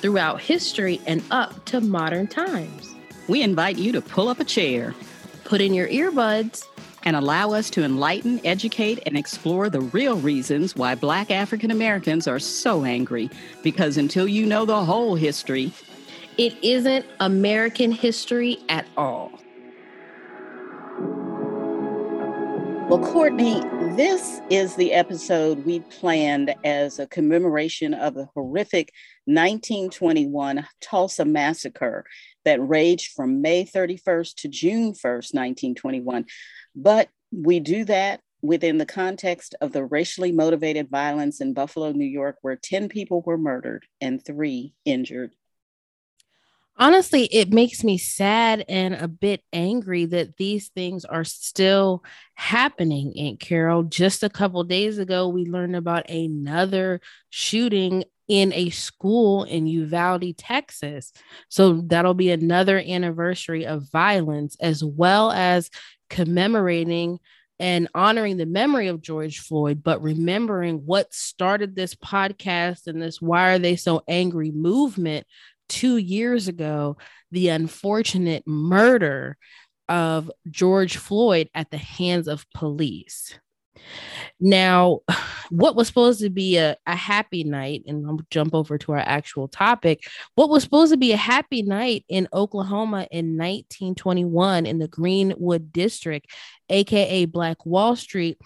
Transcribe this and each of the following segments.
throughout history and up to modern times. We invite you to pull up a chair, put in your earbuds, and allow us to enlighten, educate, and explore the real reasons why Black African Americans are so angry. Because until you know the whole history, it isn't American history at all. Well, Courtney, this is the episode we planned as a commemoration of the horrific 1921 Tulsa massacre that raged from May 31st to June 1st, 1921. But we do that within the context of the racially motivated violence in Buffalo, New York, where 10 people were murdered and three injured. Honestly, it makes me sad and a bit angry that these things are still happening, Aunt Carol. Just a couple days ago, we learned about another shooting in a school in Uvalde, Texas. So that'll be another anniversary of violence, as well as commemorating and honoring the memory of George Floyd, but remembering what started this podcast and this Why Are They So Angry movement two years ago the unfortunate murder of George Floyd at the hands of police. Now, what was supposed to be a, a happy night, and I'll jump over to our actual topic. What was supposed to be a happy night in Oklahoma in 1921 in the Greenwood District, aka Black Wall Street,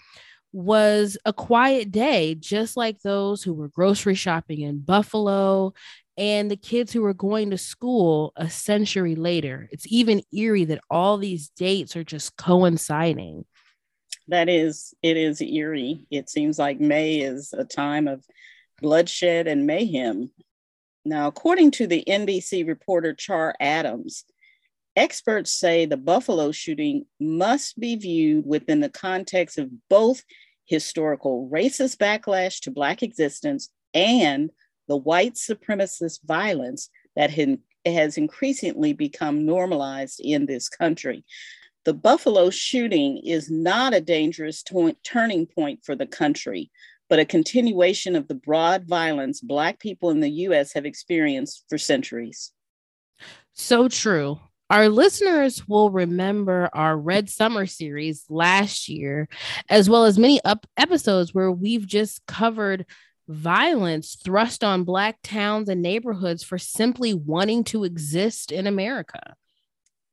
was a quiet day, just like those who were grocery shopping in Buffalo and the kids who were going to school a century later. It's even eerie that all these dates are just coinciding that is it is eerie. It seems like may is a time of bloodshed and mayhem. Now according to the nbc reporter char adams experts say the buffalo shooting must be viewed within the context of both historical racist backlash to black existence and the white supremacist violence that has increasingly become normalized in this country the Buffalo shooting is not a dangerous to- turning point for the country, but a continuation of the broad violence Black people in the US have experienced for centuries. So true. Our listeners will remember our Red Summer series last year, as well as many up episodes where we've just covered violence thrust on Black towns and neighborhoods for simply wanting to exist in America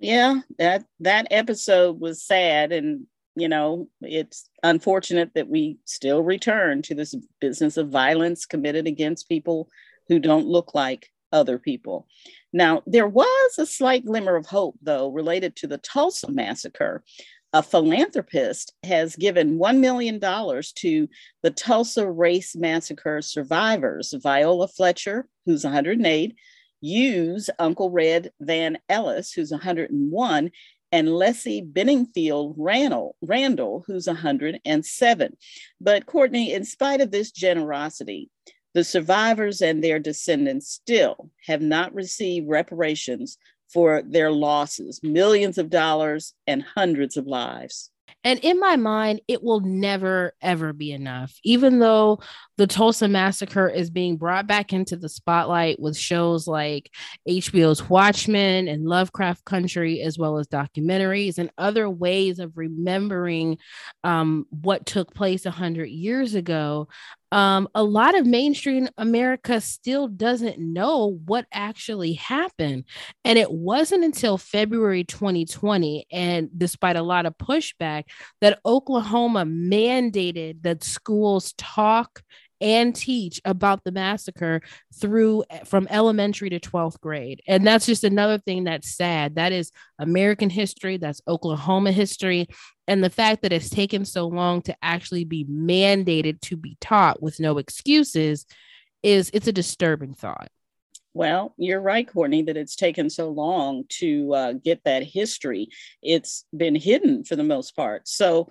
yeah that that episode was sad and you know it's unfortunate that we still return to this business of violence committed against people who don't look like other people. Now there was a slight glimmer of hope though related to the tulsa massacre. A philanthropist has given $1 million to the Tulsa Race Massacre survivors, Viola Fletcher, who's 108, Hughes Uncle Red Van Ellis, who's 101, and Lessie Benningfield Randle, Randle, who's 107. But Courtney, in spite of this generosity, the survivors and their descendants still have not received reparations for their losses, millions of dollars and hundreds of lives. And in my mind, it will never, ever be enough. Even though the Tulsa Massacre is being brought back into the spotlight with shows like HBO's Watchmen and Lovecraft Country, as well as documentaries and other ways of remembering um, what took place 100 years ago um, a lot of mainstream America still doesn't know what actually happened. And it wasn't until February 2020, and despite a lot of pushback, that Oklahoma mandated that schools talk and teach about the massacre through from elementary to 12th grade. And that's just another thing that's sad. That is American history, that's Oklahoma history. And the fact that it's taken so long to actually be mandated to be taught with no excuses is it's a disturbing thought. Well, you're right, Courtney, that it's taken so long to uh, get that history. It's been hidden for the most part. So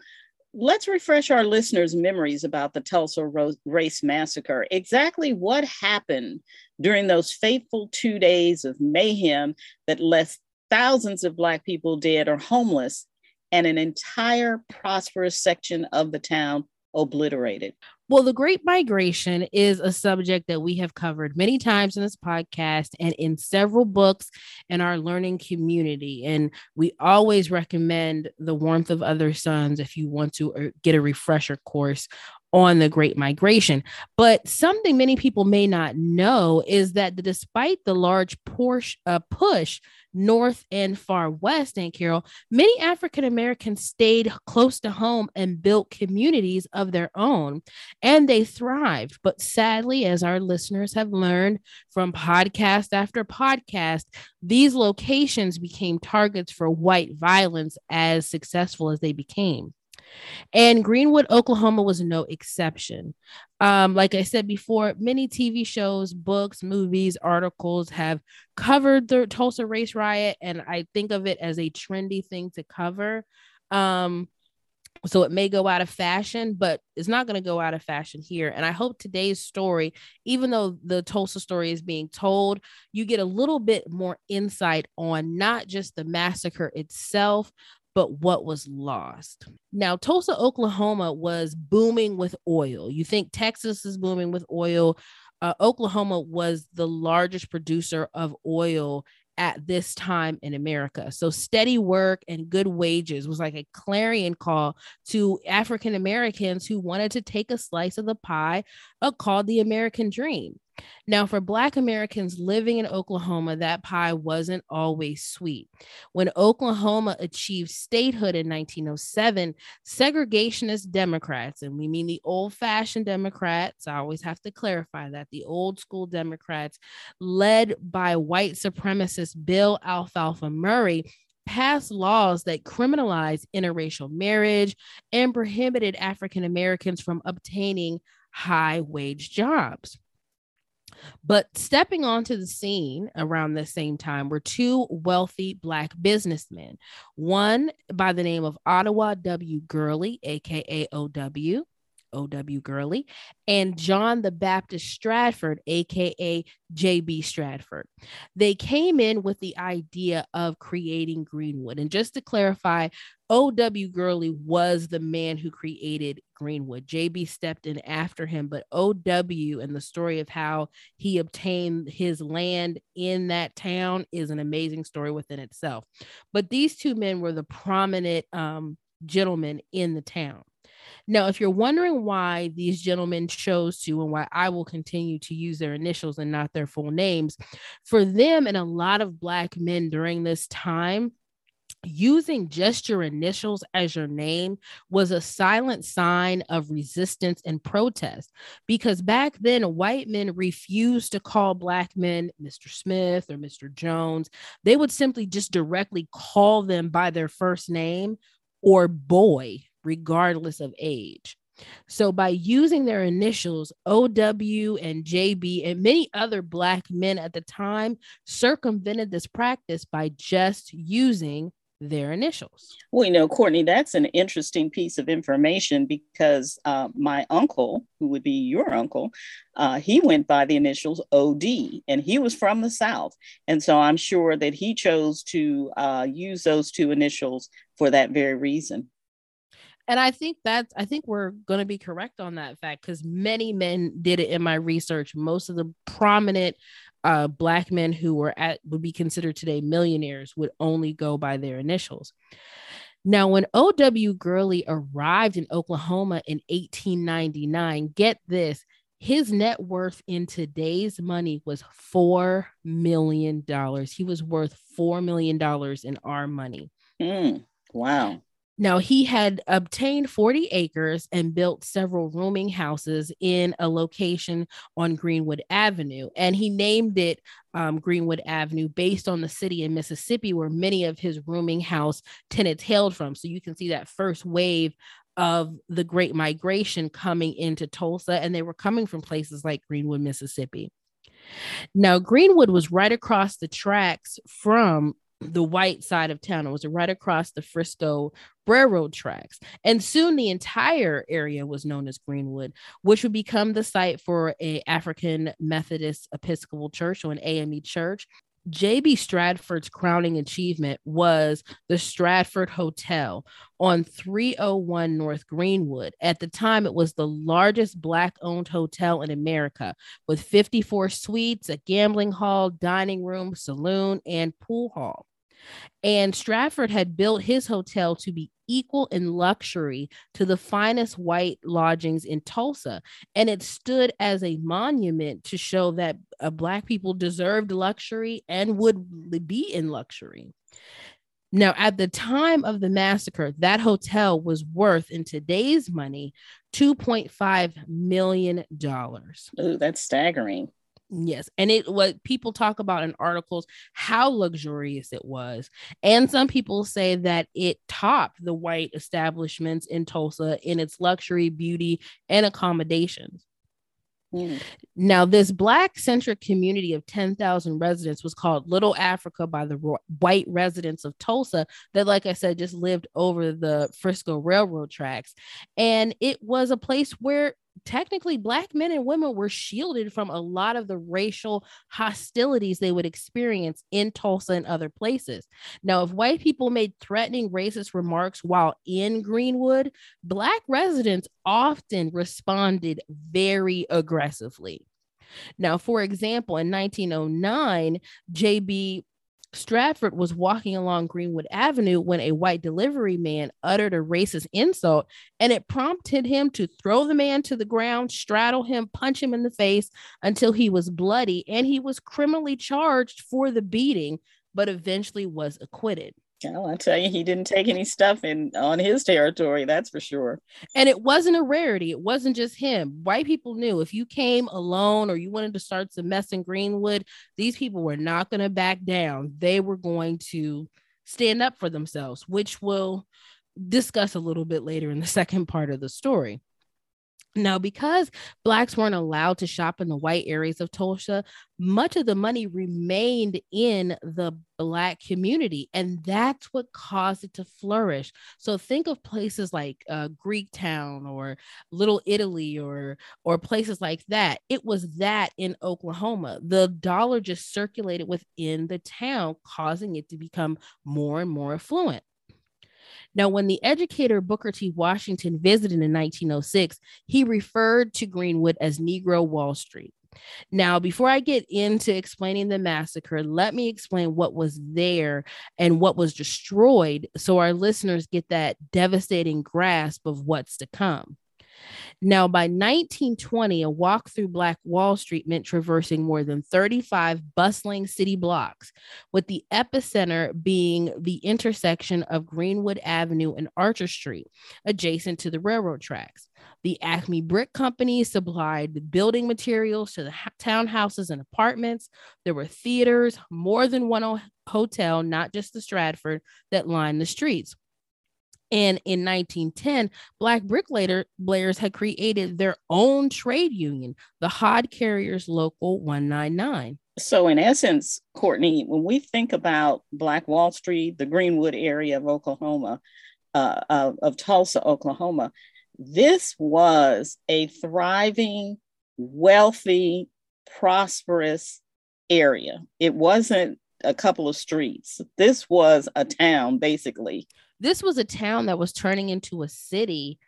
let's refresh our listeners' memories about the Tulsa Race Massacre. Exactly what happened during those fateful two days of mayhem that left thousands of Black people dead or homeless and an entire prosperous section of the town obliterated. Well, the Great Migration is a subject that we have covered many times in this podcast and in several books in our learning community. And we always recommend The Warmth of Other Suns if you want to uh, get a refresher course on the Great Migration. But something many people may not know is that despite the large Porsche, uh, push north and far west, Aunt Carol, many African Americans stayed close to home and built communities of their own, and they thrived. But sadly, as our listeners have learned from podcast after podcast, these locations became targets for white violence as successful as they became. And Greenwood, Oklahoma was no exception. Um, like I said before, many TV shows, books, movies, articles have covered the Tulsa race riot, and I think of it as a trendy thing to cover. Um, so it may go out of fashion, but it's not going to go out of fashion here. And I hope today's story, even though the Tulsa story is being told, you get a little bit more insight on not just the massacre itself, but what was lost. Now, Tulsa, Oklahoma was booming with oil. You think Texas is booming with oil. Uh, Oklahoma was the largest producer of oil at this time in America. So steady work and good wages was like a clarion call to African Americans who wanted to take a slice of the pie called the American dream. Now, for Black Americans living in Oklahoma, that pie wasn't always sweet. When Oklahoma achieved statehood in 1907, segregationist Democrats, and we mean the old fashioned Democrats, I always have to clarify that the old school Democrats, led by white supremacist Bill Alfalfa Murray, passed laws that criminalized interracial marriage and prohibited African Americans from obtaining high wage jobs. But stepping onto the scene around the same time were two wealthy Black businessmen, one by the name of Ottawa W. Gurley, AKA OW, O.W. Gurley, and John the Baptist Stratford, aka J.B. Stratford. They came in with the idea of creating Greenwood. And just to clarify, O.W. Gurley was the man who created Greenwood. J.B. stepped in after him, but O.W. and the story of how he obtained his land in that town is an amazing story within itself. But these two men were the prominent um, gentlemen in the town. Now, if you're wondering why these gentlemen chose to and why I will continue to use their initials and not their full names, for them and a lot of Black men during this time, using just your initials as your name was a silent sign of resistance and protest because back then white men refused to call black men Mr. Smith or Mr. Jones. They would simply just directly call them by their first name or boy regardless of age. So, by using their initials, OW and JB, and many other Black men at the time circumvented this practice by just using their initials. Well, you know, Courtney, that's an interesting piece of information because uh, my uncle, who would be your uncle, uh, he went by the initials OD and he was from the South. And so I'm sure that he chose to uh, use those two initials for that very reason and i think that's i think we're going to be correct on that fact because many men did it in my research most of the prominent uh, black men who were at would be considered today millionaires would only go by their initials now when ow gurley arrived in oklahoma in 1899 get this his net worth in today's money was $4 million. He was worth $4 million in our money. Mm, wow. Now, he had obtained 40 acres and built several rooming houses in a location on Greenwood Avenue. And he named it um, Greenwood Avenue based on the city in Mississippi where many of his rooming house tenants hailed from. So you can see that first wave of the Great Migration coming into Tulsa, and they were coming from places like Greenwood, Mississippi. Now, Greenwood was right across the tracks from the white side of town. It was right across the Frisco railroad tracks. And soon the entire area was known as Greenwood, which would become the site for a African Methodist Episcopal Church or an AME church. J.B. Stratford's crowning achievement was the Stratford Hotel on 301 North Greenwood. At the time, it was the largest Black owned hotel in America with 54 suites, a gambling hall, dining room, saloon, and pool hall. And Stratford had built his hotel to be equal in luxury to the finest white lodgings in Tulsa. And it stood as a monument to show that uh, Black people deserved luxury and would be in luxury. Now, at the time of the massacre, that hotel was worth in today's money $2.5 million. Ooh, that's staggering. Yes. And it what people talk about in articles how luxurious it was. And some people say that it topped the white establishments in Tulsa in its luxury, beauty, and accommodations. Mm. Now, this Black centric community of 10,000 residents was called Little Africa by the ro- white residents of Tulsa, that, like I said, just lived over the Frisco Railroad tracks. And it was a place where technically black men and women were shielded from a lot of the racial hostilities they would experience in Tulsa and other places. Now, if white people made threatening racist remarks while in Greenwood, black residents often responded very aggressively. Now, for example, in 1909, JB Stratford was walking along Greenwood Avenue when a white delivery man uttered a racist insult, and it prompted him to throw the man to the ground, straddle him, punch him in the face until he was bloody, and he was criminally charged for the beating, but eventually was acquitted. Well, I tell you, he didn't take any stuff in on his territory, that's for sure. And it wasn't a rarity. It wasn't just him. White people knew if you came alone or you wanted to start some mess in Greenwood, these people were not going to back down. They were going to stand up for themselves, which we'll discuss a little bit later in the second part of the story. Now, because Blacks weren't allowed to shop in the white areas of Tulsa, much of the money remained in the Black community, and that's what caused it to flourish. So, think of places like uh, Greektown or Little Italy or or places like that. It was that in Oklahoma. The dollar just circulated within the town, causing it to become more and more affluent. Now, when the educator Booker T. Washington visited in 1906, he referred to Greenwood as Negro Wall Street. Now, before I get into explaining the massacre, let me explain what was there and what was destroyed so our listeners get that devastating grasp of what's to come. Now, by 1920, a walk through Black Wall Street meant traversing more than 35 bustling city blocks, with the epicenter being the intersection of Greenwood Avenue and Archer Street, adjacent to the railroad tracks. The Acme Brick Company supplied the building materials to the townhouses and apartments. There were theaters, more than one hotel, not just the Stratford, that lined the streets. And in 1910, Black bricklayers had created their own trade union, the Hod Carriers Local 199. So, in essence, Courtney, when we think about Black Wall Street, the Greenwood area of Oklahoma, uh, of, of Tulsa, Oklahoma, this was a thriving, wealthy, prosperous area. It wasn't a couple of streets. This was a town, basically this was a town that was turning into a city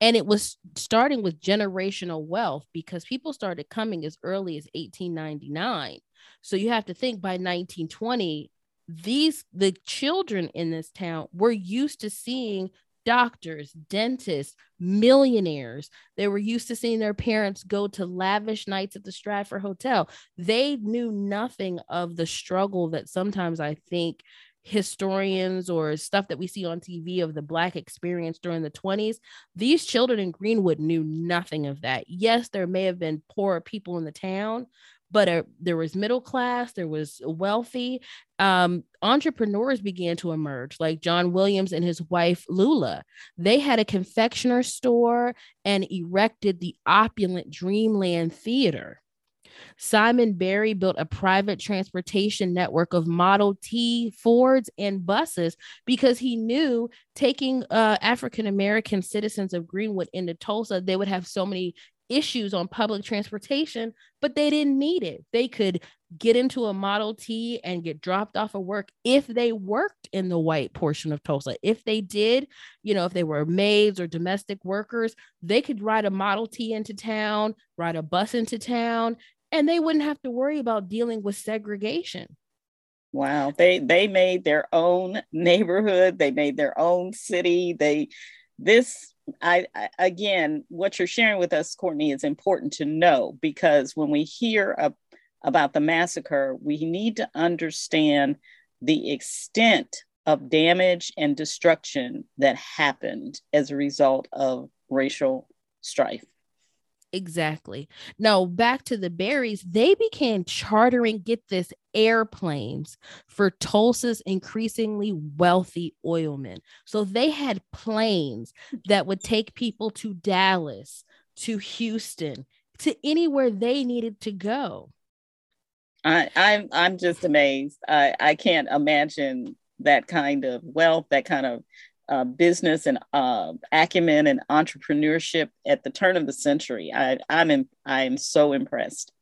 and it was starting with generational wealth because people started coming as early as 1899 so you have to think by 1920 these the children in this town were used to seeing doctors dentists millionaires. They were used to seeing their parents go to lavish nights at the stratford hotel. They knew nothing of the struggle that sometimes i think historians or stuff that we see on TV of the Black experience during the 20s, these children in Greenwood knew nothing of that. Yes, there may have been poor people in the town, but uh, there was middle class, there was wealthy. Um, entrepreneurs began to emerge, like John Williams and his wife Lula. They had a confectioner store and erected the opulent Dreamland Theater Simon Berry built a private transportation network of Model T Fords and buses because he knew taking uh, African American citizens of Greenwood into Tulsa, they would have so many issues on public transportation, but they didn't need it. They could get into a Model T and get dropped off of work if they worked in the white portion of Tulsa. If they did, you know, if they were maids or domestic workers, they could ride a Model T into town, ride a bus into town, and they wouldn't have to worry about dealing with segregation. Wow, they they made their own neighborhood, they made their own city. They this I, I, again, what you're sharing with us, Courtney, is important to know because when we hear a, about the massacre, we need to understand the extent of damage and destruction that happened as a result of racial strife. Exactly. Now, back to the Berrys, they began chartering, get this, airplanes for Tulsa's increasingly wealthy oilmen. So they had planes that would take people to Dallas, to Houston, to anywhere they needed to go. I, I'm I'm just amazed. I, I can't imagine that kind of wealth, that kind of uh, business and uh, acumen and entrepreneurship at the turn of the century. I, I'm in, I'm so impressed.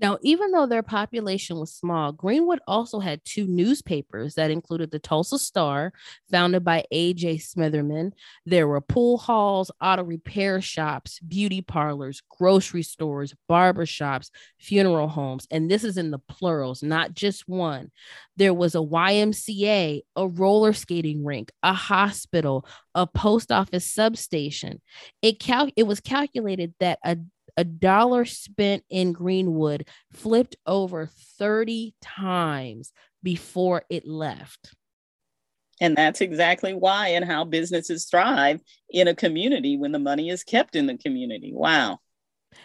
Now, even though their population was small, Greenwood also had two newspapers that included the Tulsa Star, founded by A.J. Smitherman. There were pool halls, auto repair shops, beauty parlors, grocery stores, barber shops, funeral homes. And this is in the plurals, not just one. There was a YMCA, a roller skating rink, a hospital, a post office substation. It, cal- it was calculated that a a dollar spent in Greenwood flipped over 30 times before it left. And that's exactly why and how businesses thrive in a community when the money is kept in the community. Wow.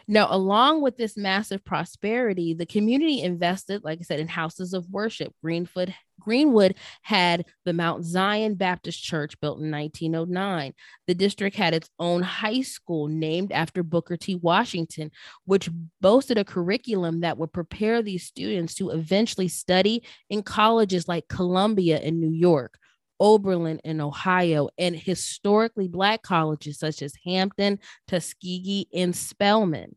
Now, along with this massive prosperity, the community invested, like I said, in houses of worship. Greenwood, Greenwood had the Mount Zion Baptist Church built in 1909. The district had its own high school named after Booker T. Washington, which boasted a curriculum that would prepare these students to eventually study in colleges like Columbia in New York. Oberlin in Ohio, and historically Black colleges such as Hampton, Tuskegee, and Spelman.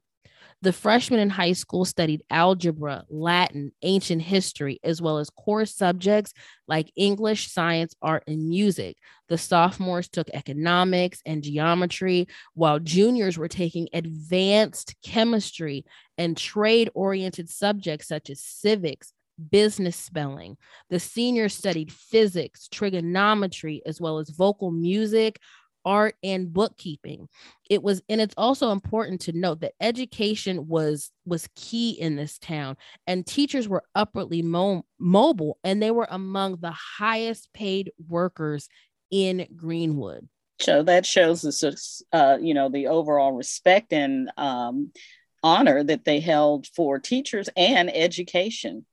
The freshmen in high school studied algebra, Latin, ancient history, as well as core subjects like English, science, art, and music. The sophomores took economics and geometry, while juniors were taking advanced chemistry and trade oriented subjects such as civics, business spelling. The seniors studied physics, trigonometry, as well as vocal music, art, and bookkeeping. It was, and it's also important to note that education was was key in this town, and teachers were upwardly mo- mobile, and they were among the highest paid workers in Greenwood. So that shows us, uh, you know, the overall respect and um, honor that they held for teachers and education.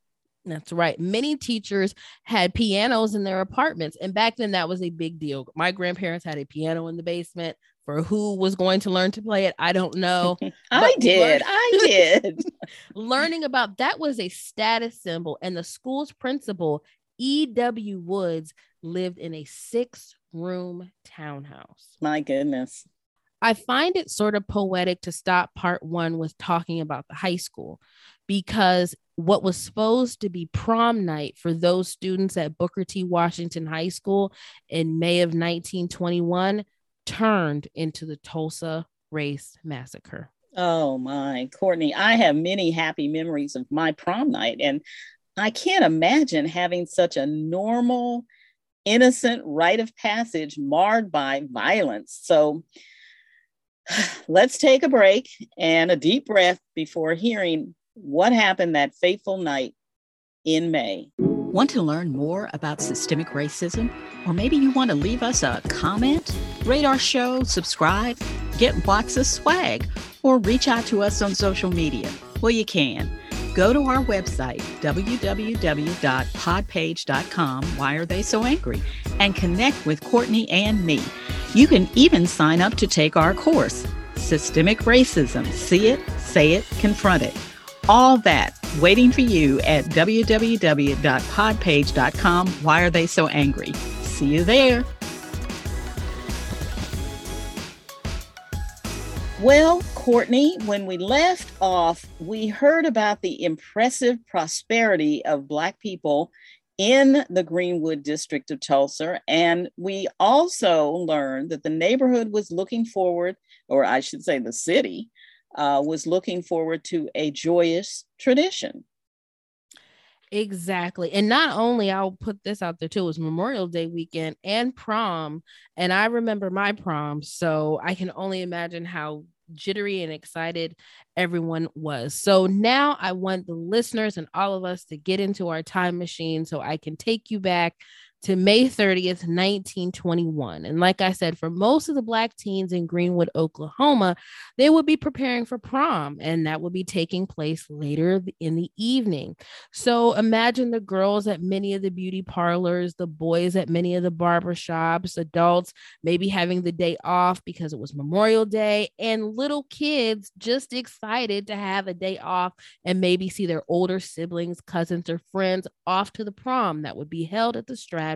That's right. Many teachers had pianos in their apartments. And back then, that was a big deal. My grandparents had a piano in the basement. For who was going to learn to play it, I don't know. I did. I did. learning about that was a status symbol. And the school's principal, E.W. Woods, lived in a six room townhouse. My goodness. I find it sort of poetic to stop part one with talking about the high school because what was supposed to be prom night for those students at Booker T. Washington High School in May of 1921 turned into the Tulsa Race Massacre. Oh my, Courtney, I have many happy memories of my prom night, and I can't imagine having such a normal, innocent rite of passage marred by violence. So let's take a break and a deep breath before hearing what happened that fateful night in May. Want to learn more about systemic racism? Or maybe you want to leave us a comment, rate our show, subscribe, get of swag, or reach out to us on social media? Well, you can. Go to our website, www.podpage.com, Why Are They So Angry, and connect with Courtney and me. You can even sign up to take our course, Systemic Racism See It, Say It, Confront It All that waiting for you at www.podpage.com. Why are they so angry? See you there. Well, Courtney, when we left off, we heard about the impressive prosperity of Black people in the Greenwood district of Tulsa. And we also learned that the neighborhood was looking forward, or I should say, the city uh, was looking forward to a joyous tradition. Exactly. And not only, I'll put this out there too, it was Memorial Day weekend and prom. And I remember my prom. So I can only imagine how jittery and excited everyone was. So now I want the listeners and all of us to get into our time machine so I can take you back to May 30th, 1921. And like I said, for most of the Black teens in Greenwood, Oklahoma, they would be preparing for prom, and that would be taking place later in the evening. So imagine the girls at many of the beauty parlors, the boys at many of the barber shops, adults maybe having the day off because it was Memorial Day, and little kids just excited to have a day off and maybe see their older siblings, cousins, or friends off to the prom that would be held at the Strat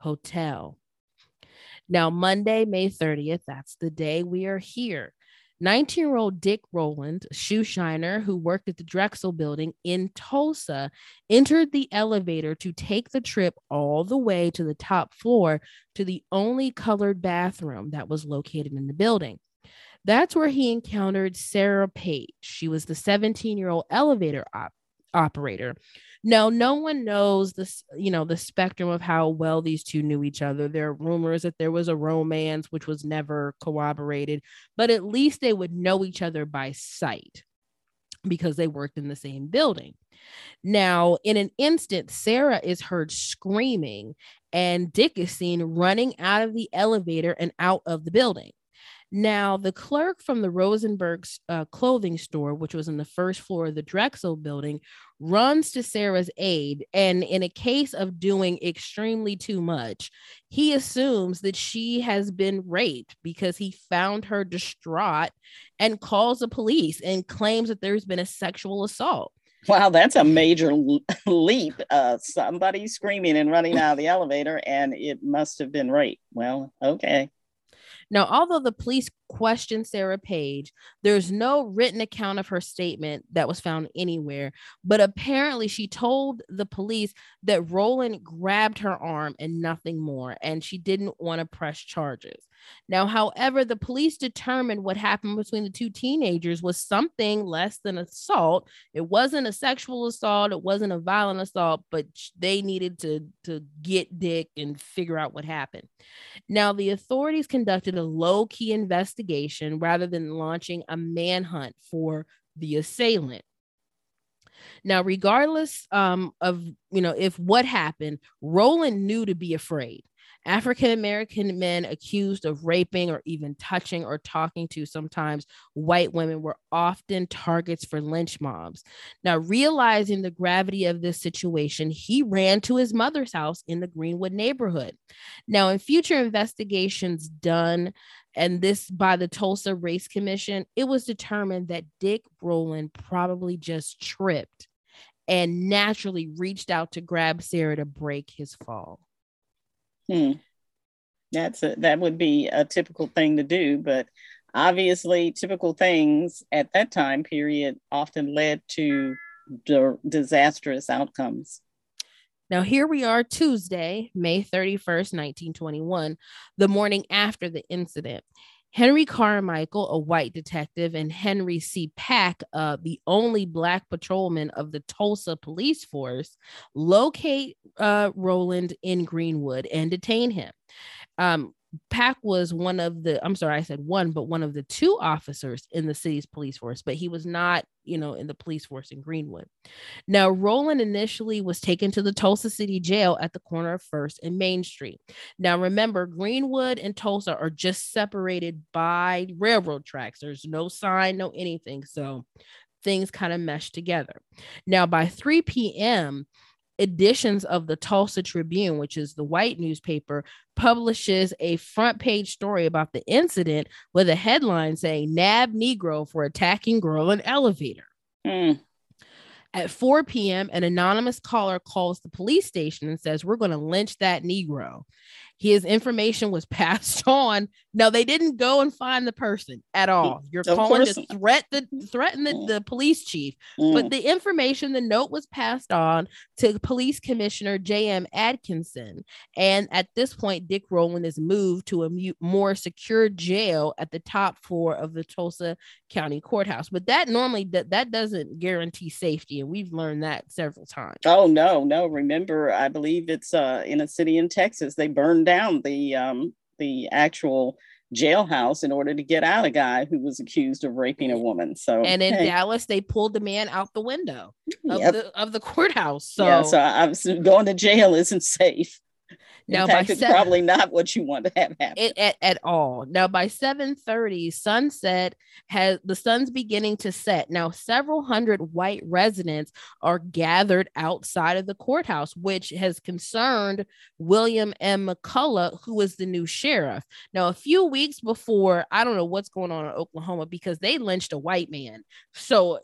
Hotel. Now, Monday, May 30th, that's the day we are here. 19 year old Dick Rowland, shoe shiner who worked at the Drexel building in Tulsa, entered the elevator to take the trip all the way to the top floor to the only colored bathroom that was located in the building. That's where he encountered Sarah Page. She was the 17 year old elevator op- operator no, no one knows this, you know, the spectrum of how well these two knew each other. There are rumors that there was a romance, which was never corroborated, but at least they would know each other by sight because they worked in the same building. Now, in an instant, Sarah is heard screaming, and Dick is seen running out of the elevator and out of the building. Now, the clerk from the Rosenberg's uh, clothing store, which was in the first floor of the Drexel building, runs to Sarah's aid. And in a case of doing extremely too much, he assumes that she has been raped because he found her distraught and calls the police and claims that there's been a sexual assault. Wow, that's a major leap. Uh, somebody screaming and running out of the elevator, and it must have been rape. Well, okay. Now, although the police questioned Sarah Page, there's no written account of her statement that was found anywhere, but apparently she told the police that Rowland grabbed her arm and nothing more, and she didn't want to press charges. Now, however, the police determined what happened between the two teenagers was something less than assault. It wasn't a sexual assault, it wasn't a violent assault, but they needed to, to get Dick and figure out what happened. Now, the authorities conducted a low key investigation rather than launching a manhunt for the assailant. Now, regardless um, of you know if what happened, Rowland knew to be afraid. African American men accused of raping or even touching or talking to sometimes white women were often targets for lynch mobs. Now, realizing the gravity of this situation, he ran to his mother's house in the Greenwood neighborhood. Now, in future investigations done, and this by the Tulsa Race Commission, it was determined that Dick Rowland probably just tripped and naturally reached out to grab Sarah to break his fall. Hmm. That's a, that would be a typical thing to do, but obviously, typical things at that time period often led to d- disastrous outcomes. Now, here we are Tuesday, May 31st, 1921, the morning after the incident. Henry Carmichael, a white detective, and Henry C. Pack, uh, the only black patrolman of the Tulsa police force, locate uh, Rowland in Greenwood and detain him. Um, Pack was one of the, I'm sorry, I said one, but one of the two officers in the city's police force, but he was not, you know, in the police force in Greenwood. Now, Rowland initially was taken to the Tulsa City Jail at the corner of First and Main Street. Now, remember, Greenwood and Tulsa are just separated by railroad tracks. There's no sign, no anything. So things kind of mesh together. Now, by 3 p.m., editions of the Tulsa Tribune, which is the white newspaper, publishes a front page story about the incident with a headline saying "Nab Negro for attacking girl in elevator." Mm. At 4 p.m., an anonymous caller calls the police station and says, We're going to lynch that Negro. His information was passed on. No, they didn't go and find the person at all. You're of calling course. to threat the threaten the, the police chief. Mm. But the information, the note was passed on to police commissioner J.M. Adkison. And at this point, Dick Rowland is moved to a more secure jail at the top floor of the Tulsa County Courthouse. But that normally that, that doesn't guarantee safety. And we've learned that several times. Oh no, no. Remember, I believe it's uh in a city in Texas. They burned down the um, the actual jailhouse in order to get out a guy who was accused of raping a woman. So and in hey. Dallas, they pulled the man out the window of yep. the of the courthouse. So yeah, so I was going to jail isn't safe. Now, fact, it's seven, probably not what you want to have happen it, at, at all. Now, by 7:30, sunset has the sun's beginning to set. Now, several hundred white residents are gathered outside of the courthouse, which has concerned William M. McCullough, who is the new sheriff. Now, a few weeks before, I don't know what's going on in Oklahoma because they lynched a white man. So,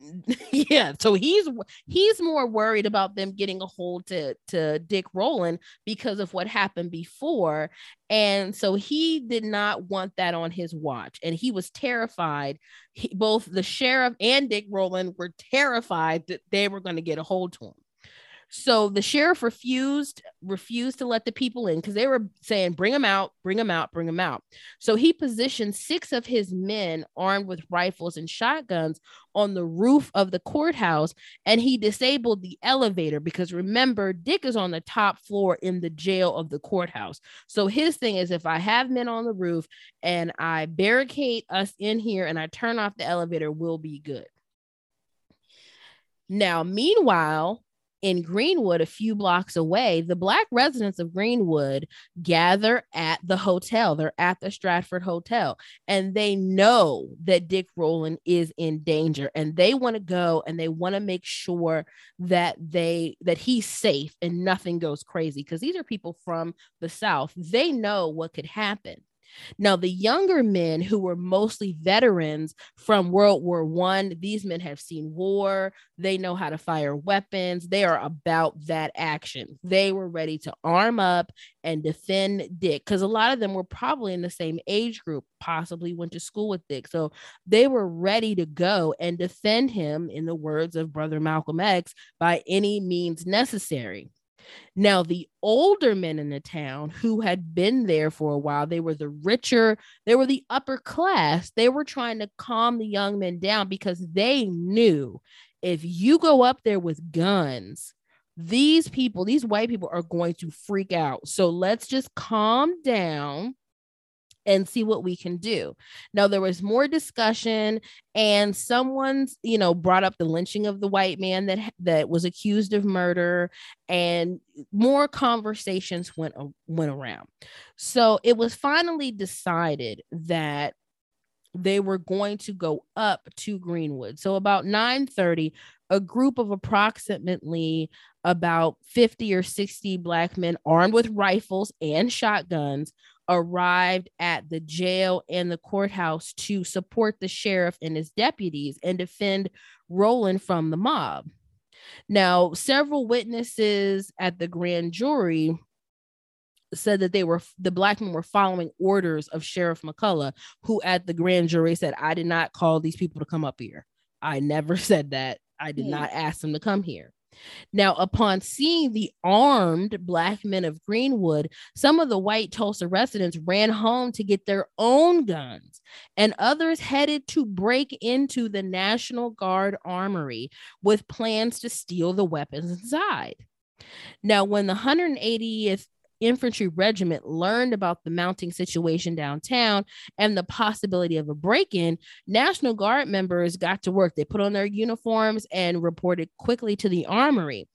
yeah, so he's he's more worried about them getting a hold to to Dick Rowland because of what happened before. And so he did not want that on his watch. And he was terrified. He, both the sheriff and Dick Rowland were terrified that they were going to get a hold to him. So the sheriff refused refused to let the people in because they were saying, "Bring them out, bring them out, bring them out." So he positioned six of his men armed with rifles and shotguns on the roof of the courthouse, and he disabled the elevator because remember, Dick is on the top floor in the jail of the courthouse. So his thing is, if I have men on the roof and I barricade us in here and I turn off the elevator, we'll be good. Now, meanwhile, in Greenwood, a few blocks away, the Black residents of Greenwood gather at the hotel. They're at the Stratford Hotel and they know that Dick Rowland is in danger and they want to go and they want to make sure that they that he's safe and nothing goes crazy because these are people from the South. They know what could happen. Now, the younger men who were mostly veterans from World War One, these men have seen war. They know how to fire weapons. They are about that action. They were ready to arm up and defend Dick because a lot of them were probably in the same age group, possibly went to school with Dick. So they were ready to go and defend him, in the words of Brother Malcolm X, by any means necessary. Now, the older men in the town who had been there for a while, they were the richer, they were the upper class. They were trying to calm the young men down because they knew if you go up there with guns, these people, these white people are going to freak out. So let's just calm down and see what we can do. Now there was more discussion and someone's, you know, brought up the lynching of the white man that that was accused of murder and more conversations went uh, went around. So it was finally decided that they were going to go up to Greenwood. So about 9:30 a group of approximately about 50 or 60 black men armed with rifles and shotguns arrived at the jail and the courthouse to support the sheriff and his deputies and defend Rowland from the mob. Now, several witnesses at the grand jury said that they were the black men were following orders of Sheriff McCullough, who at the grand jury said, I did not call these people to come up here. I never said that. I did yeah. not ask them to come here. Now, upon seeing the armed black men of Greenwood, some of the white Tulsa residents ran home to get their own guns, and others headed to break into the National Guard armory with plans to steal the weapons inside. Now, when the 180th infantry regiment learned about the mounting situation downtown and the possibility of a break in, National Guard members got to work. They put on their uniforms and reported quickly to the armory.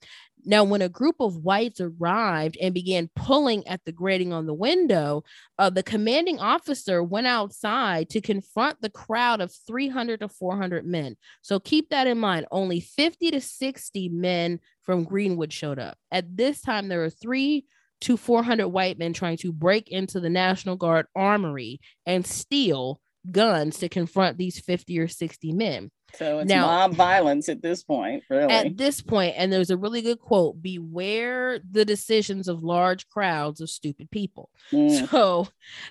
Now, when a group of whites arrived and began pulling at the grating on the window, uh, the commanding officer went outside to confront the crowd of 300 to 400 men. So keep that in mind. Only 50 to 60 men from Greenwood showed up. At this time, there were three to 400 white men trying to break into the National Guard armory and steal guns to confront these 50 or 60 men. So it's now, mob violence at this point, really. At this point, and there's a really good quote beware the decisions of large crowds of stupid people. Mm. So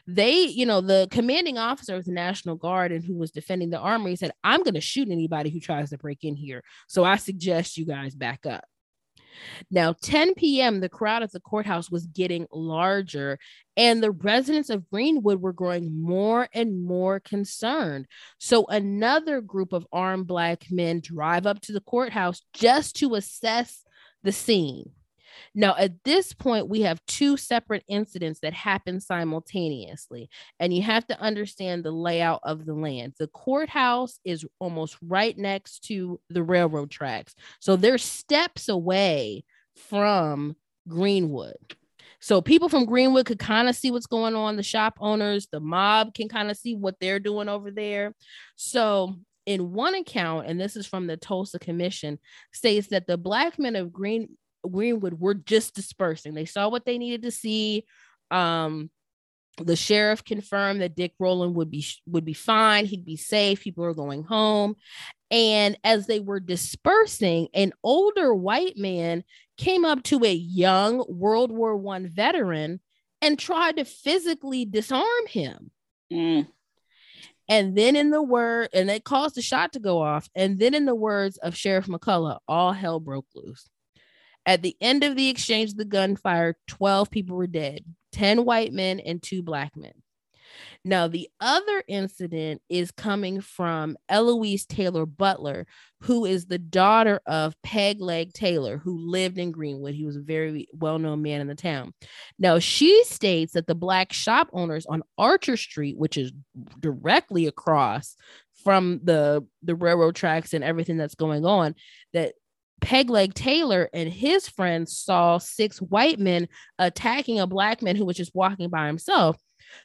they, you know, the commanding officer of the National Guard and who was defending the armory said, I'm going to shoot anybody who tries to break in here. So I suggest you guys back up. Now, 10 p.m., the crowd at the courthouse was getting larger, and the residents of Greenwood were growing more and more concerned. So, another group of armed Black men drive up to the courthouse just to assess the scene. Now, at this point, we have two separate incidents that happen simultaneously, and you have to understand the layout of the land. The courthouse is almost right next to the railroad tracks, so they're steps away from Greenwood. So people from Greenwood could kind of see what's going on. The shop owners, the mob can kind of see what they're doing over there. So in one account, and this is from the Tulsa Commission, states that the black men of Green Greenwood were just dispersing. They saw what they needed to see. Um, the sheriff confirmed that Dick Rowland would be would be fine. He'd be safe. People were going home. And as they were dispersing, an older white man came up to a young World War One veteran and tried to physically disarm him. Mm. And then, in the word, and it caused the shot to go off. And then, in the words of Sheriff McCullough, all hell broke loose. At the end of the exchange the gunfire, 12 people were dead 10 white men and two black men. Now, the other incident is coming from Eloise Taylor Butler, who is the daughter of Peg Leg Taylor, who lived in Greenwood. He was a very well known man in the town. Now, she states that the black shop owners on Archer Street, which is directly across from the, the railroad tracks and everything that's going on, that Pegleg Taylor and his friends saw six white men attacking a black man who was just walking by himself.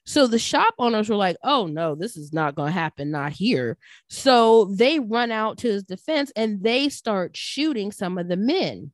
So the shop owners were like, oh no, this is not going to happen, not here. So they run out to his defense and they start shooting some of the men.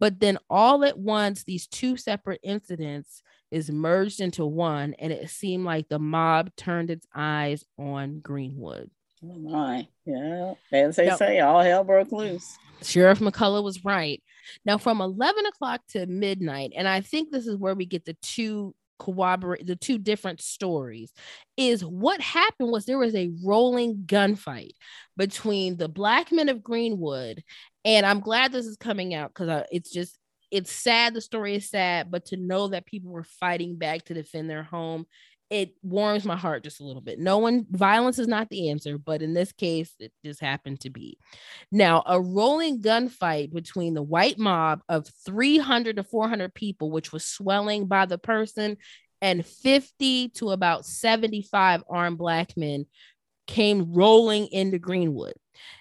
But then all at once, these two separate incidents is merged into one, and it seemed like the mob turned its eyes on Greenwood. Oh my, yeah. As they now, say, all hell broke loose. Sheriff McCullough was right. Now, from 11 o'clock to midnight, and I think this is where we get the two corroborate the two different stories is what happened was there was a rolling gunfight between the black men of greenwood and i'm glad this is coming out because it's just it's sad the story is sad but to know that people were fighting back to defend their home it warms my heart just a little bit. No one, violence is not the answer, but in this case, it just happened to be. Now, a rolling gunfight between the white mob of 300 to 400 people, which was swelling by the person, and 50 to about 75 armed black men came rolling into Greenwood.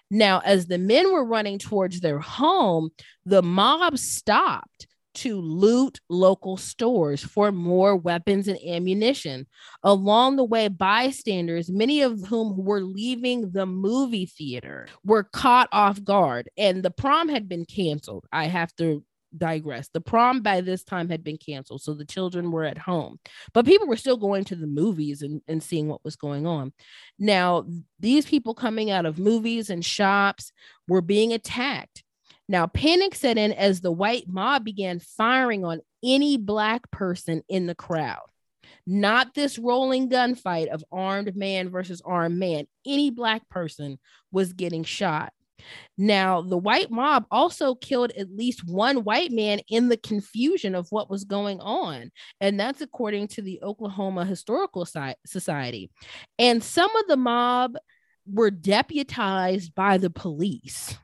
Now, as the men were running towards their home, the mob stopped to loot local stores for more weapons and ammunition. Along the way, bystanders, many of whom were leaving the movie theater, were caught off guard, and the prom had been canceled. I have to digress. The prom by this time had been canceled, so the children were at home, but people were still going to the movies and, and seeing what was going on. Now, these people coming out of movies and shops were being attacked now, panic set in as the white mob began firing on any black person in the crowd. Not this rolling gunfight of armed man versus armed man. Any black person was getting shot. Now, the white mob also killed at least one white man in the confusion of what was going on. And that's according to the Oklahoma Historical Society. And some of the mob were deputized by the police.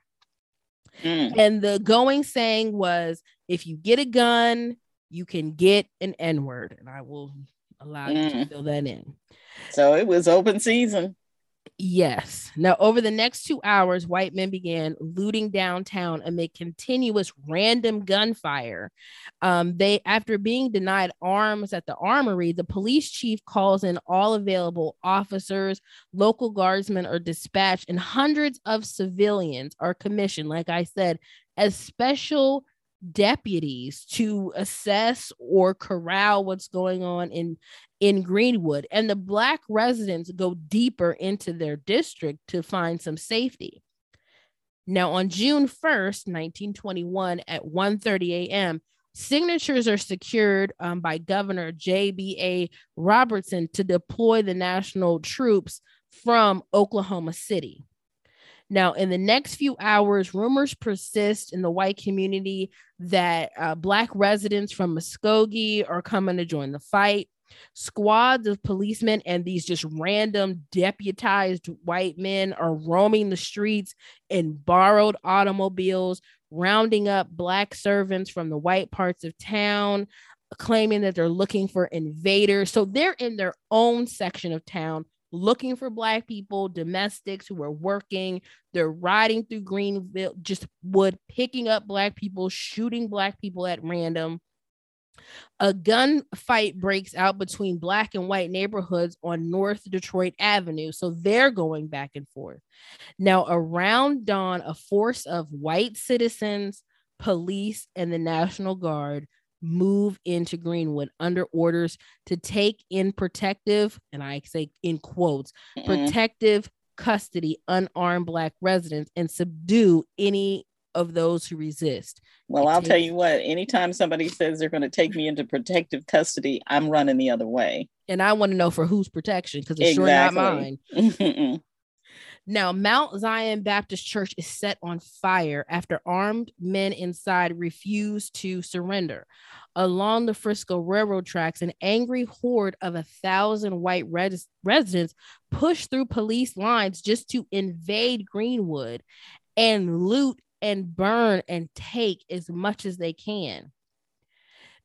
Mm. And the going saying was if you get a gun, you can get an N word. And I will allow mm. you to mm. fill that in. So it was open season. Yes. Now, over the next two hours, white men began looting downtown amid continuous random gunfire. Um, they, after being denied arms at the armory, the police chief calls in all available officers, local guardsmen are dispatched, and hundreds of civilians are commissioned, like I said, as special deputies to assess or corral what's going on in in Greenwood and the black residents go deeper into their district to find some safety. Now on June 1st, 1921 at 1:30 a.m., signatures are secured um, by Governor J.B.A. Robertson to deploy the national troops from Oklahoma City. Now, in the next few hours, rumors persist in the white community that uh, Black residents from Muskogee are coming to join the fight. Squads of policemen and these just random deputized white men are roaming the streets in borrowed automobiles, rounding up Black servants from the white parts of town, claiming that they're looking for invaders. So they're in their own section of town looking for black people, domestics who are working. They're riding through Greenville, just wood, picking up black people, shooting black people at random. A gunfight breaks out between black and white neighborhoods on North Detroit Avenue. So they're going back and forth. Now, around dawn, a force of white citizens, police, and the National Guard move into Greenwood under orders to take in protective, and I say in quotes, mm protective custody unarmed Black residents and subdue any of those who resist. Well, it I'll takes- tell you what, anytime somebody says they're going to take me into protective custody, I'm running the other way. And I want to know for whose protection because it's exactly. sure not mine. Now, Mount Zion Baptist Church is set on fire after armed men inside refuse to surrender. Along the Frisco Railroad tracks, an angry horde of a thousand white res- residents push through police lines just to invade Greenwood and loot and burn and take as much as they can.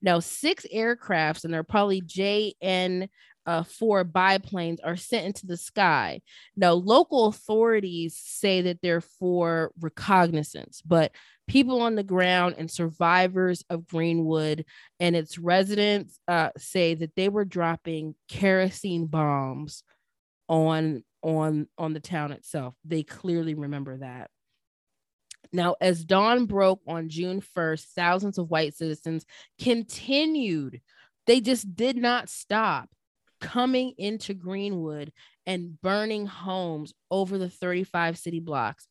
Now, six aircrafts, and they're probably JN uh, four biplanes are sent into the sky. Now, local authorities say that they're for reconnaissance, but people on the ground and survivors of Greenwood and its residents uh, say that they were dropping kerosene bombs on on on the town itself. They clearly remember that. Now, as dawn broke on June 1st, thousands of white citizens continued. They just did not stop coming into Greenwood and burning homes over the 35 city blocks.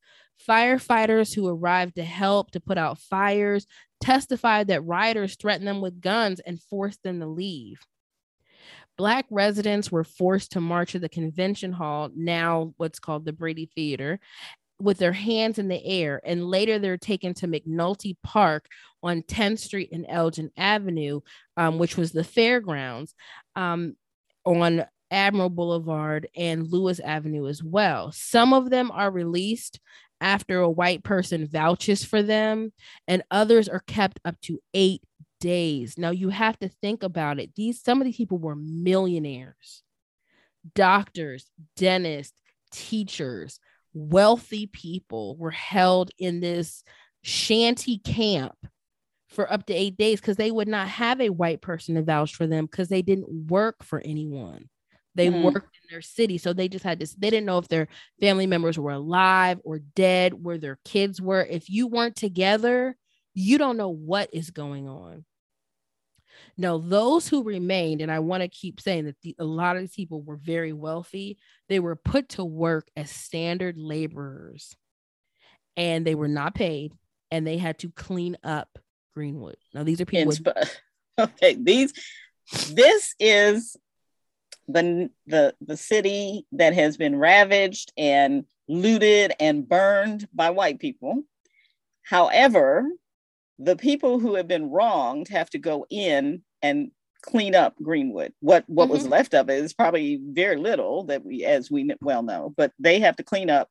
Firefighters who arrived to help to put out fires testified that rioters threatened them with guns and forced them to leave. Black residents were forced to march to the convention hall, now what's called the Brady Theater, with their hands in the air. And later they're taken to McNulty Park on 10th Street and Elgin Avenue, um, which was the fairgrounds. Um, on Admiral Boulevard and Lewis Avenue as well. Some of them are released after a white person vouches for them, and others are kept up to eight days. Now you have to think about it. These some of these people were millionaires, doctors, dentists, teachers, wealthy people were held in this shanty camp for up to eight days because they would not have a white person to vouch for them because they didn't work for anyone. They mm. worked in their city. So they just had this, they didn't know if their family members were alive or dead, where their kids were. If you weren't together, you don't know what is going on. Now, those who remained, and I want to keep saying that the, a lot of these people were very wealthy, they were put to work as standard laborers and they were not paid and they had to clean up Greenwood. Now these are people. With- okay, these. This is the the the city that has been ravaged and looted and burned by white people. However, the people who have been wronged have to go in and clean up Greenwood. What what mm-hmm. was left of it is probably very little that we, as we well know, but they have to clean up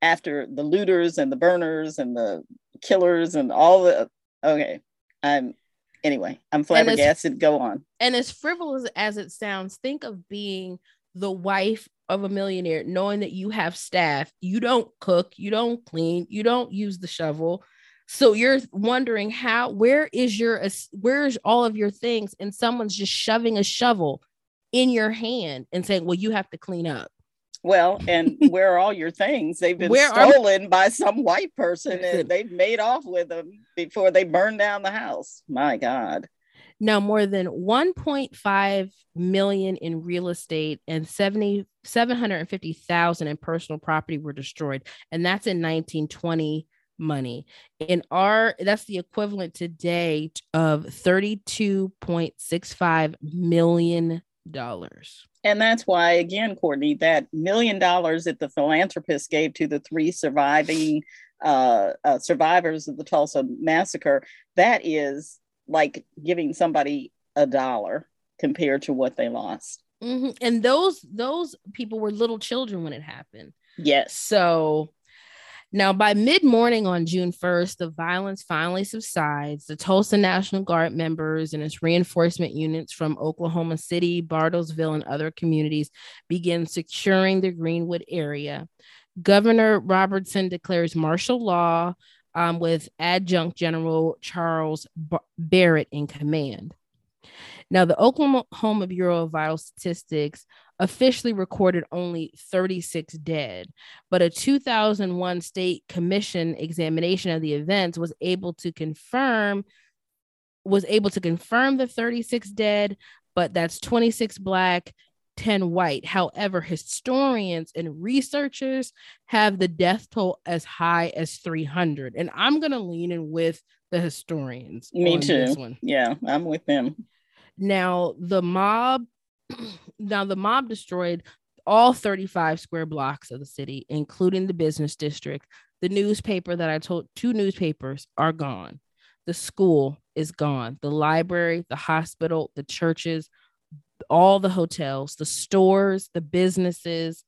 after the looters and the burners and the killers and all the Okay. I'm anyway, I'm flabbergasted. Go on. And as frivolous as it sounds, think of being the wife of a millionaire, knowing that you have staff, you don't cook, you don't clean, you don't use the shovel. So you're wondering how, where is your, where's all of your things? And someone's just shoving a shovel in your hand and saying, well, you have to clean up. Well, and where are all your things? They've been where stolen are... by some white person and they've made off with them before they burned down the house. My God. Now, more than 1.5 million in real estate and 70, 750,000 in personal property were destroyed. And that's in 1920 money. In our, that's the equivalent today of $32.65 million. And that's why, again, Courtney, that million dollars that the philanthropist gave to the three surviving uh, uh, survivors of the Tulsa massacre, that is like giving somebody a dollar compared to what they lost. Mm-hmm. And those those people were little children when it happened. Yes. So now, by mid morning on June 1st, the violence finally subsides. The Tulsa National Guard members and its reinforcement units from Oklahoma City, Bartlesville, and other communities begin securing the Greenwood area. Governor Robertson declares martial law um, with Adjutant General Charles Barrett in command. Now, the Oklahoma Bureau of Vital Statistics officially recorded only 36 dead, but a 2001 state commission examination of the events was able to confirm was able to confirm the 36 dead, but that's 26 black, 10 white. However, historians and researchers have the death toll as high as 300. And I'm going to lean in with the historians. Me too. Yeah, I'm with them. Now, the mob now the mob destroyed all 35 square blocks of the city, including the business district. The newspaper that I told two newspapers are gone. The school is gone. The library, the hospital, the churches, all the hotels, the stores, the businesses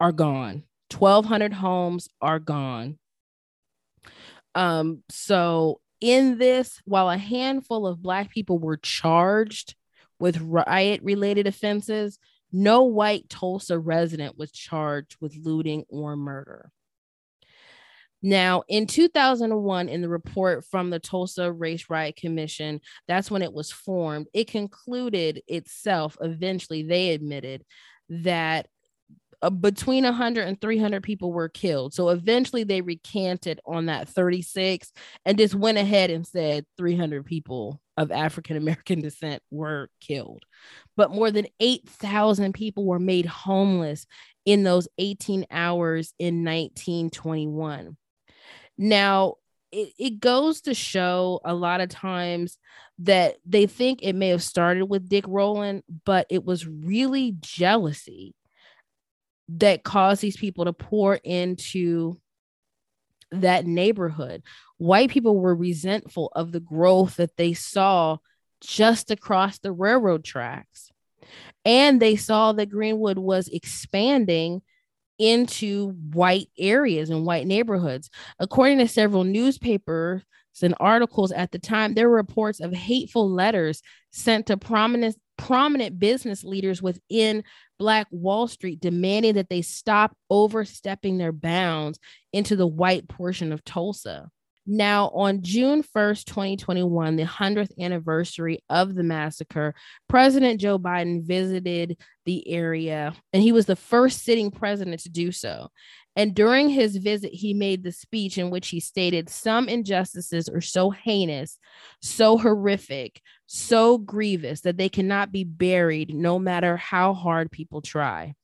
are gone. 1,200 homes are gone. Um, so, in this, while a handful of Black people were charged with riot related offenses, no white Tulsa resident was charged with looting or murder. Now, in 2001, in the report from the Tulsa Race Riot Commission, that's when it was formed, it concluded itself, eventually, they admitted that uh, between 100 and 300 people were killed. So eventually they recanted on that 36 and just went ahead and said 300 people of African American descent were killed. But more than 8,000 people were made homeless in those 18 hours in 1921. Now, it, it goes to show a lot of times that they think it may have started with Dick Rowland, but it was really jealousy that caused these people to pour into that neighborhood. White people were resentful of the growth that they saw just across the railroad tracks. And they saw that Greenwood was expanding into white areas and white neighborhoods. According to several newspapers and articles at the time, there were reports of hateful letters sent to prominent prominent business leaders within Black Wall Street demanding that they stop overstepping their bounds into the white portion of Tulsa. Now, on June 1st, 2021, the 100th anniversary of the massacre, President Joe Biden visited the area and he was the first sitting president to do so. And during his visit, he made the speech in which he stated some injustices are so heinous, so horrific, so grievous that they cannot be buried no matter how hard people try.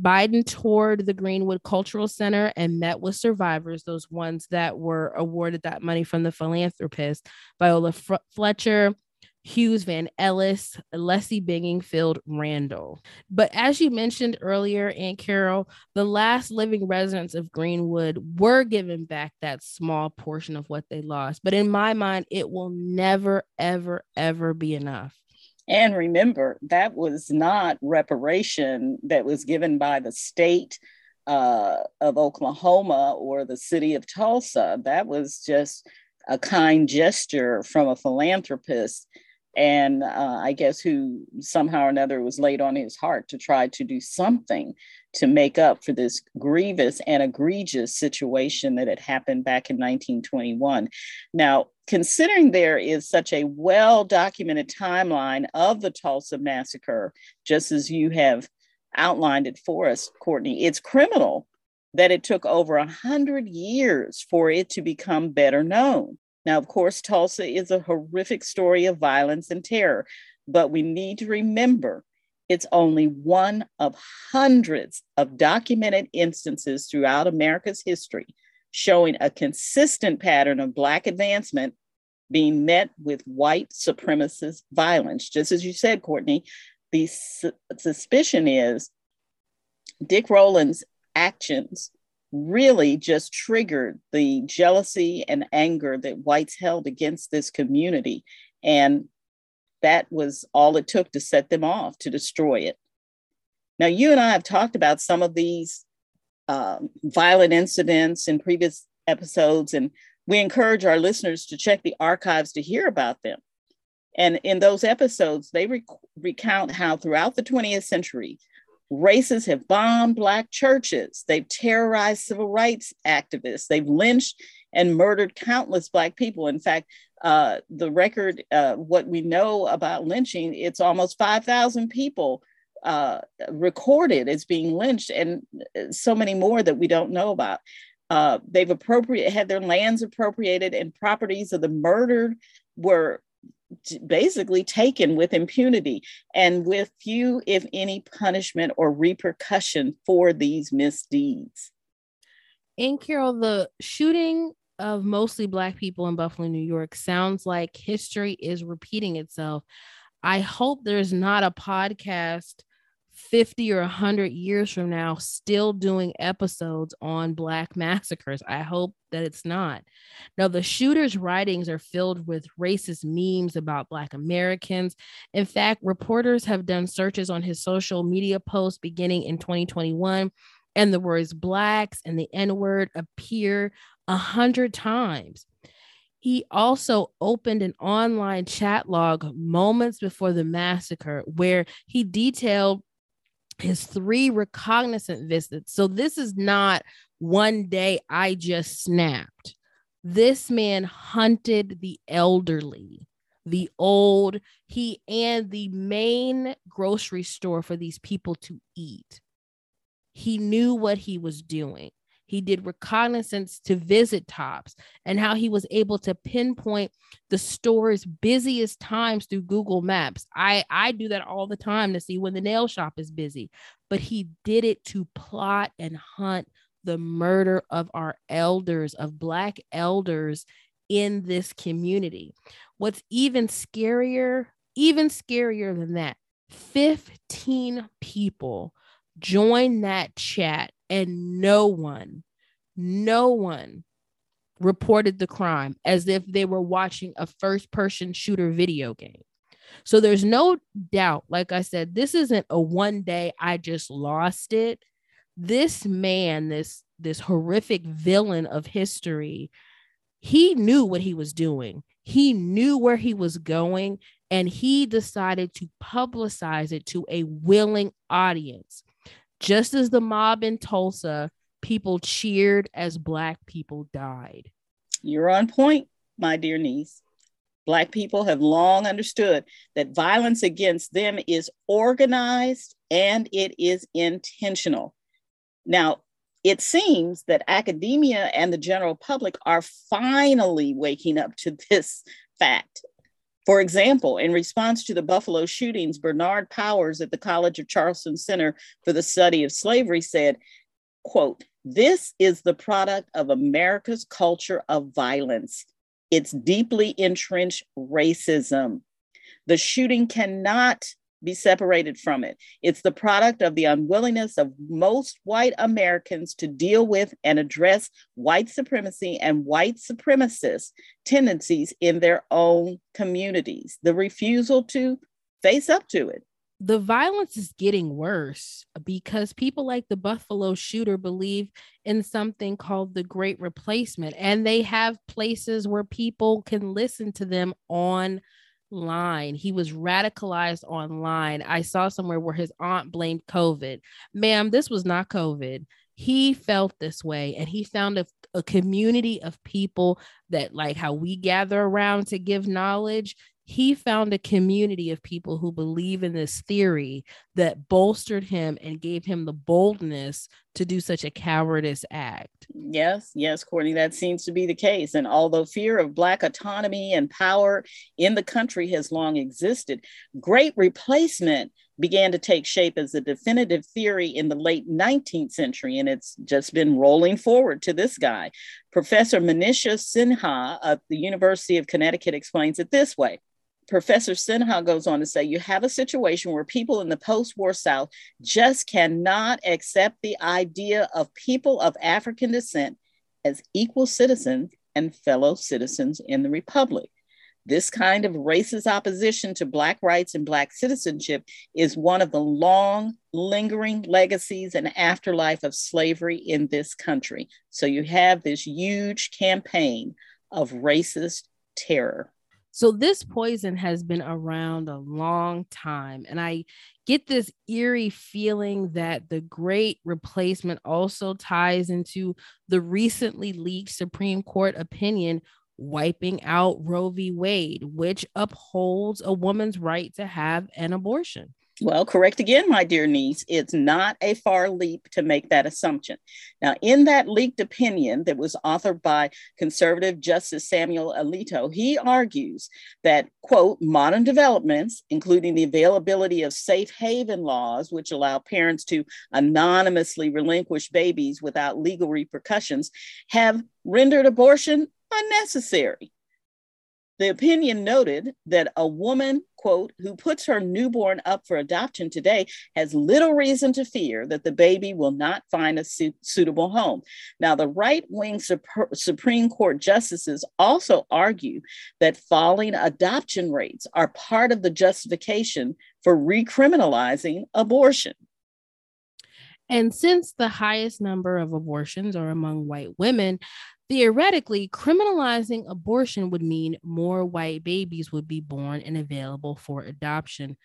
Biden toured the Greenwood Cultural Center and met with survivors, those ones that were awarded that money from the philanthropist, Viola Fletcher, Hughes Van Ellis, Lessie Bingfield Randle. But as you mentioned earlier, Aunt Carol, the last living residents of Greenwood were given back that small portion of what they lost. But in my mind, it will never, ever, ever be enough. And remember, that was not reparation that was given by the state uh, of Oklahoma or the city of Tulsa. That was just a kind gesture from a philanthropist and uh, I guess who somehow or another was laid on his heart to try to do something to make up for this grievous and egregious situation that had happened back in 1921. Now, considering there is such a well documented timeline of the Tulsa massacre, just as you have outlined it for us, Courtney. It's criminal that it took over a hundred years for it to become better known. Now, of course, Tulsa is a horrific story of violence and terror, but we need to remember it's only one of hundreds of documented instances throughout America's history showing a consistent pattern of Black advancement being met with white supremacist violence. Just as you said, Courtney, the su- suspicion is Dick Rowland's actions really just triggered the jealousy and anger that whites held against this community. And that was all it took to set them off to destroy it. Now, you and I have talked about some of these um, violent incidents in previous episodes, and we encourage our listeners to check the archives to hear about them. And in those episodes, they rec- recount how throughout the 20th century, racists have bombed Black churches, they've terrorized civil rights activists, they've lynched and murdered countless Black people. In fact, uh, the record, uh, what we know about lynching, it's almost 5,000 people uh, recorded as being lynched, and uh, so many more that we don't know about. Uh, they've appropriate had their lands appropriated, and properties of the murdered were basically taken with impunity and with few, if any, punishment or repercussion for these misdeeds. In Carol, the shooting of mostly Black people in Buffalo, New York sounds like history is repeating itself. I hope there's not a podcast 50 or 100 years from now still doing episodes on black massacres. I hope that it's not. Now the shooter's writings are filled with racist memes about black americans. In fact reporters have done searches on his social media posts beginning in 2021 and the words blacks and the n-word appear a hundred times. He also opened an online chat log moments before the massacre where he detailed his three recognizant visits. So this is not one day I just snapped. This man hunted the elderly, the old, he and the main grocery store for these people to eat. He knew what he was doing. He did reconnaissance to visit Tops and how he was able to pinpoint the store's busiest times through Google Maps. I, I do that all the time to see when the nail shop is busy, but he did it to plot and hunt the murder of our elders, of Black elders in this community. What's even scarier, even scarier than that, 15 people joined that chat and no one, no one reported the crime as if they were watching a first person shooter video game. So there's no doubt, like I said, this isn't a one day I just lost it. This man, this this horrific villain of history, he knew what he was doing. He knew where he was going and he decided to publicize it to a willing audience. Just as the mob in Tulsa, people cheered as Black people died. You're on point, my dear niece. Black people have long understood that violence against them is organized and it is intentional. Now, it seems that academia and the general public are finally waking up to this fact for example, in response to the Buffalo shootings, Bernard Powers at the College of Charleston Center for the Study of Slavery said, quote, this is the product of America's culture of violence. It's deeply entrenched racism. The shooting cannot be separated from it. It's the product of the unwillingness of most white Americans to deal with and address white supremacy and white supremacist tendencies in their own communities, the refusal to face up to it. The violence is getting worse because people like the Buffalo shooter believe in something called the Great Replacement, and they have places where people can listen to them on line. He was radicalized online. I saw somewhere where his aunt blamed COVID. Ma'am, this was not COVID. He felt this way and he found a, a community of people that, like how we gather around to give knowledge. he found a community of people who believe in this theory that bolstered him and gave him the boldness to do such a cowardice act. Yes, yes, Courtney, that seems to be the case. And although fear of Black autonomy and power in the country has long existed, great replacement began to take shape as a definitive theory in the late 19th century, and it's just been rolling forward to this guy. Professor Manisha Sinha of the University of Connecticut explains it this way. Professor Sinha goes on to say you have a situation where people in the post war South just cannot accept the idea of people of African descent as equal citizens and fellow citizens in the Republic. This kind of racist opposition to Black rights and Black citizenship is one of the long, lingering legacies and afterlife of slavery in this country. So you have this huge campaign of racist terror. So this poison has been around a long time. And I get this eerie feeling that the great replacement also ties into the recently leaked Supreme Court opinion wiping out Roe v. Wade, which upholds a woman's right to have an abortion. Well, correct again, my dear niece. It's not a far leap to make that assumption. Now, in that leaked opinion that was authored by conservative Justice Samuel Alito, he argues that, quote, modern developments, including the availability of safe haven laws, which allow parents to anonymously relinquish babies without legal repercussions, have rendered abortion unnecessary. The opinion noted that a woman, quote, who puts her newborn up for adoption today has little reason to fear that the baby will not find a su- suitable home. Now, the right wing Supreme Court justices also argue that falling adoption rates are part of the justification for recriminalizing abortion. And since the highest number of abortions are among white women, Theoretically, criminalizing abortion would mean more white babies would be born and available for adoption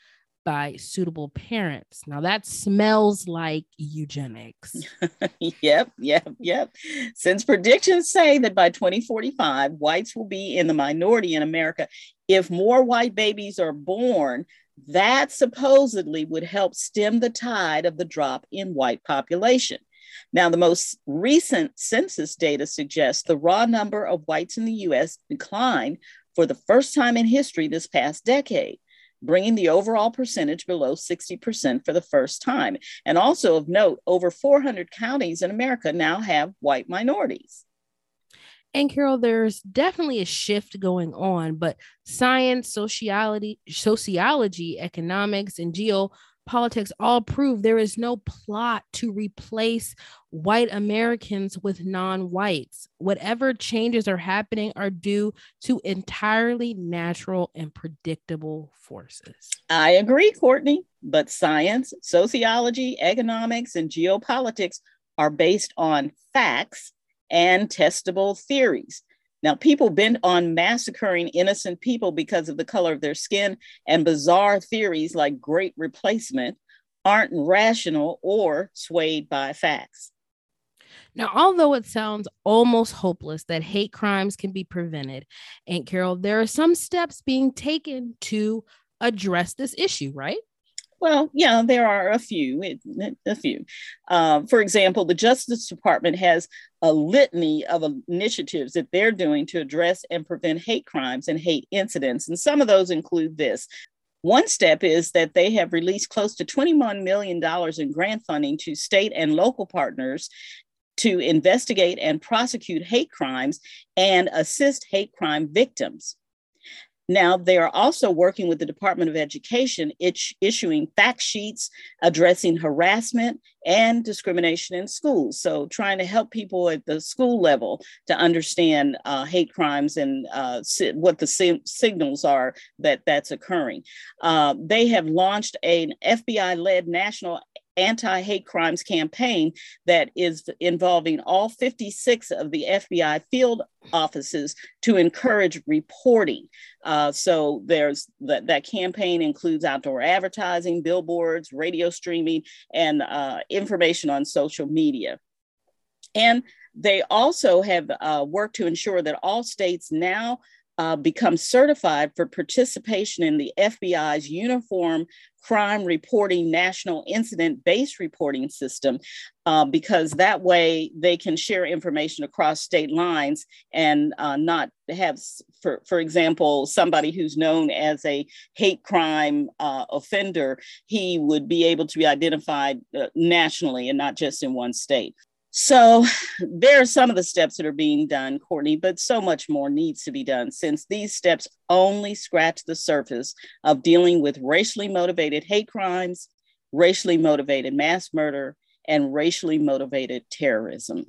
by suitable parents. Now that smells like eugenics. yep, yep, yep. Since predictions say that by 2045, whites will be in the minority in America, if more white babies are born, that supposedly would help stem the tide of the drop in white population. Now, the most recent census data suggests the raw number of whites in the US declined for the first time in history this past decade, bringing the overall percentage below 60% for the first time. And also of note, over 400 counties in America now have white minorities. And Carol, there's definitely a shift going on, but science, sociology, sociology, economics, and geo politics all prove there is no plot to replace white Americans with non whites. Whatever changes are happening are due to entirely natural and predictable forces. I agree, Courtney, but science, sociology, economics, and geopolitics are based on facts and testable theories. Now, people bent on massacring innocent people because of the color of their skin and bizarre theories like great replacement aren't rational or swayed by facts. Now, although it sounds almost hopeless that hate crimes can be prevented, Aunt Carol, there are some steps being taken to address this issue, right? Well, yeah, there are a few, a few. Uh, for example, the Justice Department has a litany of initiatives that they're doing to address and prevent hate crimes and hate incidents. And some of those include this. One step is that they have released close to $21 million in grant funding to state and local partners to investigate and prosecute hate crimes and assist hate crime victims. Now, they are also working with the Department of Education, issuing fact sheets addressing harassment and discrimination in schools. So, trying to help people at the school level to understand uh, hate crimes and uh, si- what the si- signals are that that's occurring. Uh, they have launched an FBI led national anti hate crimes campaign that is involving all 56 of the FBI field offices to encourage reporting. Uh, so there's that, that campaign includes outdoor advertising, billboards, radio streaming, and uh, information on social media. And they also have uh, worked to ensure that all states now uh, become certified for participation in the FBI's Uniform Crime Reporting National Incident Based Reporting System, uh, because that way they can share information across state lines and uh, not have, for, for example, somebody who's known as a hate crime uh, offender, he would be able to be identified uh, nationally and not just in one state. So there are some of the steps that are being done, Courtney, but so much more needs to be done since these steps only scratch the surface of dealing with racially motivated hate crimes, racially motivated mass murder, and racially motivated terrorism.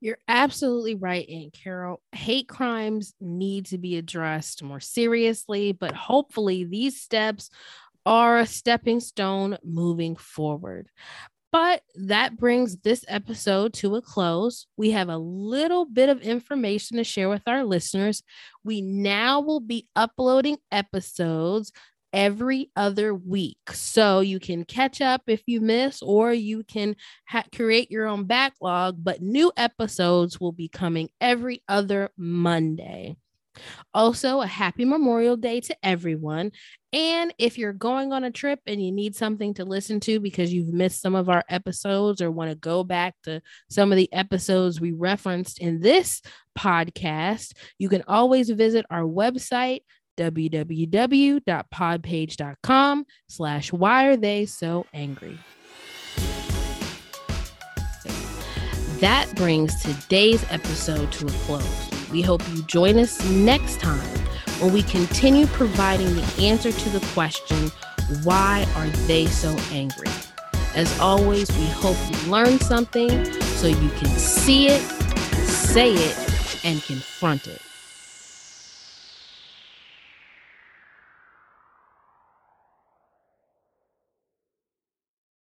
You're absolutely right, Aunt Carol. Hate crimes need to be addressed more seriously, but hopefully these steps are a stepping stone moving forward. But that brings this episode to a close. We have a little bit of information to share with our listeners. We now will be uploading episodes every other week. So you can catch up if you miss, or you can ha- create your own backlog. But new episodes will be coming every other Monday. Also, a happy Memorial Day to everyone. And if you're going on a trip and you need something to listen to because you've missed some of our episodes or want to go back to some of the episodes we referenced in this podcast, you can always visit our website, www.podpage.com slash why are they so angry. That brings today's episode to a close. We hope you join us next time when we continue providing the answer to the question why are they so angry? As always, we hope you learn something so you can see it, say it, and confront it.